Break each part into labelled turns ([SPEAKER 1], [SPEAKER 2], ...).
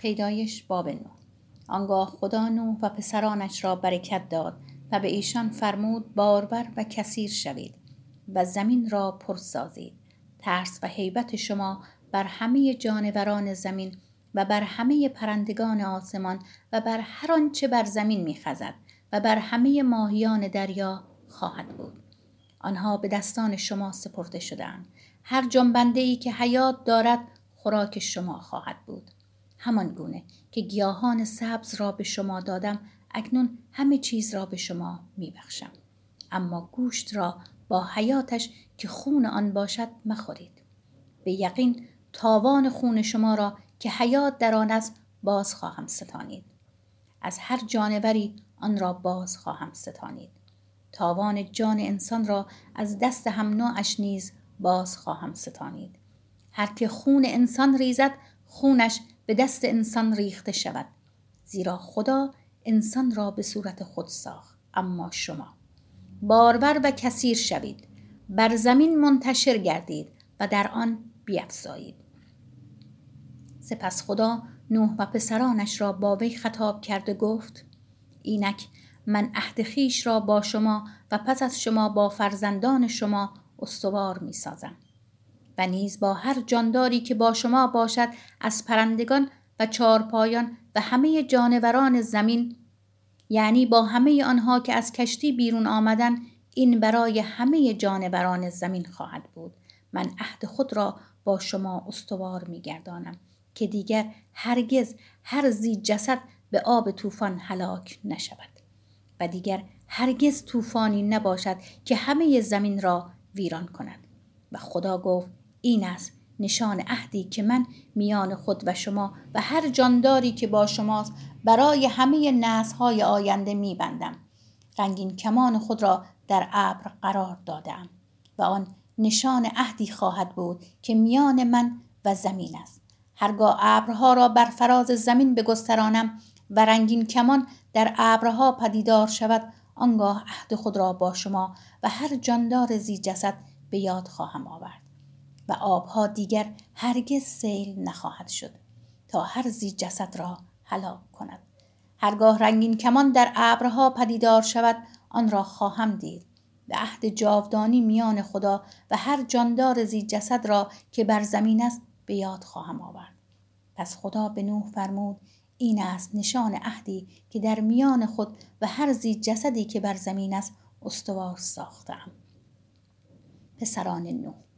[SPEAKER 1] پیدایش باب نو. آنگاه خدا نوح و پسرانش را برکت داد و به ایشان فرمود باربر و کثیر شوید و زمین را پر سازید. ترس و حیبت شما بر همه جانوران زمین و بر همه پرندگان آسمان و بر هر آنچه بر زمین میخزد و بر همه ماهیان دریا خواهد بود. آنها به دستان شما سپرده شدهاند. هر جنبنده ای که حیات دارد خوراک شما خواهد بود. همان گونه که گیاهان سبز را به شما دادم اکنون همه چیز را به شما میبخشم. اما گوشت را با حیاتش که خون آن باشد مخورید. به یقین تاوان خون شما را که حیات در آن است باز خواهم ستانید. از هر جانوری آن را باز خواهم ستانید. تاوان جان انسان را از دست هم نوعش نیز باز خواهم ستانید. هر که خون انسان ریزد خونش به دست انسان ریخته شود زیرا خدا انسان را به صورت خود ساخت. اما شما بارور و کثیر شوید بر زمین منتشر گردید و در آن بیافزایید سپس خدا نوح و پسرانش را با وی خطاب کرده گفت اینک من عهد خیش را با شما و پس از شما با فرزندان شما استوار می سازم و نیز با هر جانداری که با شما باشد از پرندگان و چارپایان و همه جانوران زمین یعنی با همه آنها که از کشتی بیرون آمدن این برای همه جانوران زمین خواهد بود. من عهد خود را با شما استوار می گردانم که دیگر هرگز هر زی جسد به آب طوفان هلاک نشود و دیگر هرگز طوفانی نباشد که همه زمین را ویران کند. و خدا گفت این است نشان عهدی که من میان خود و شما و هر جانداری که با شماست برای همه نسلهای آینده میبندم. رنگین کمان خود را در ابر قرار دادم و آن نشان عهدی خواهد بود که میان من و زمین است. هرگاه ابرها را بر فراز زمین بگسترانم و رنگین کمان در ابرها پدیدار شود آنگاه عهد خود را با شما و هر جاندار زی جسد به یاد خواهم آورد. و آبها دیگر هرگز سیل نخواهد شد تا هر زی جسد را هلاک کند. هرگاه رنگین کمان در ابرها پدیدار شود آن را خواهم دید. به عهد جاودانی میان خدا و هر جاندار زی جسد را که بر زمین است به یاد خواهم آورد. پس خدا به نوح فرمود این است نشان عهدی که در میان خود و هر زی جسدی که بر زمین است استوار ساختم. پسران نوح.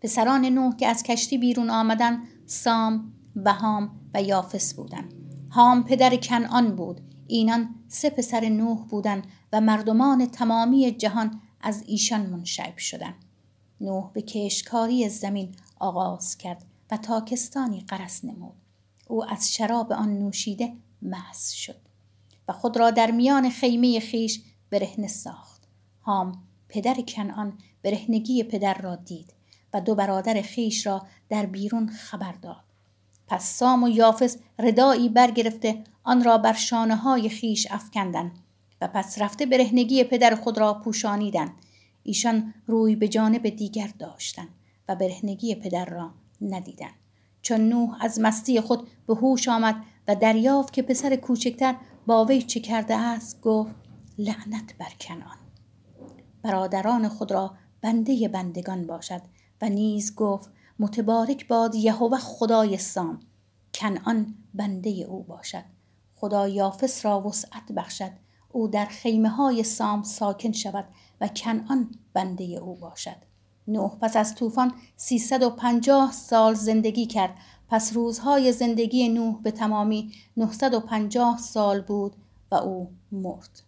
[SPEAKER 1] پسران نوح که از کشتی بیرون آمدن سام و هام و یافس بودند هام پدر کنعان بود. اینان سه پسر نوح بودند و مردمان تمامی جهان از ایشان منشعب شدند نوح به کشکاری زمین آغاز کرد و تاکستانی قرس نمود. او از شراب آن نوشیده محض شد و خود را در میان خیمه خیش برهنه ساخت. هام پدر کنعان برهنگی پدر را دید. و دو برادر خیش را در بیرون خبر داد. پس سام و یافس ردایی برگرفته آن را بر شانه های خیش افکندند و پس رفته برهنگی پدر خود را پوشانیدند. ایشان روی به جانب دیگر داشتند و برهنگی پدر را ندیدند. چون نوح از مستی خود به هوش آمد و دریافت که پسر کوچکتر با وی چه کرده است گفت لعنت بر کنان برادران خود را بنده بندگان باشد و نیز گفت متبارک باد یهوه خدای سام کنعان بنده او باشد. خدا یافس را وسعت بخشد. او در خیمه های سام ساکن شود و کنعان بنده او باشد. نوح پس از طوفان پنجاه سال زندگی کرد. پس روزهای زندگی نوح به تمامی پنجاه سال بود و او مرد.